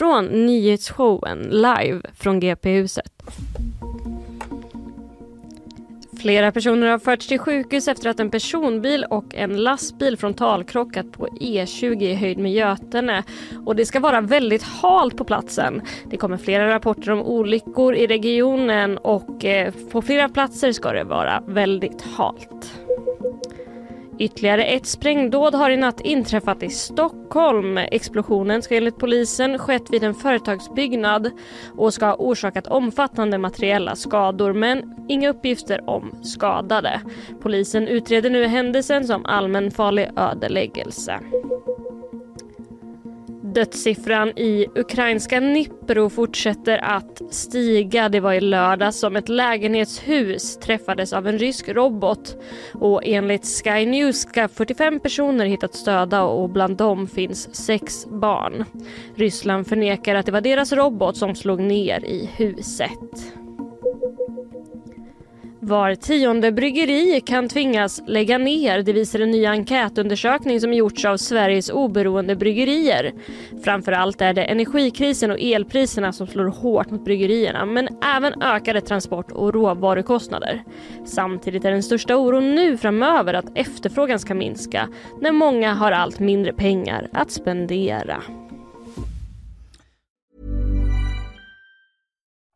från nyhetsshowen live från GP-huset. Flera personer har förts till sjukhus efter att en personbil och en lastbil frontalkrockat på E20 i höjd med Götene. Och det ska vara väldigt halt på platsen. Det kommer flera rapporter om olyckor i regionen och eh, på flera platser ska det vara väldigt halt. Ytterligare ett sprängdåd har i natt inträffat i Stockholm. Explosionen ska enligt polisen skett vid en företagsbyggnad och ska ha orsakat omfattande materiella skador men inga uppgifter om skadade. Polisen utreder nu händelsen som allmänfarlig ödeläggelse. Dödssiffran i ukrainska Dnipro fortsätter att stiga. Det var i lördag som ett lägenhetshus träffades av en rysk robot och enligt Sky News ska 45 personer hittats döda och bland dem finns sex barn. Ryssland förnekar att det var deras robot som slog ner i huset. Var tionde bryggeri kan tvingas lägga ner, det visar en ny enkätundersökning som gjorts av Sveriges oberoende bryggerier. Framförallt är det energikrisen och elpriserna som slår hårt mot bryggerierna men även ökade transport och råvarukostnader. Samtidigt är den största oron nu framöver att efterfrågan ska minska när många har allt mindre pengar att spendera.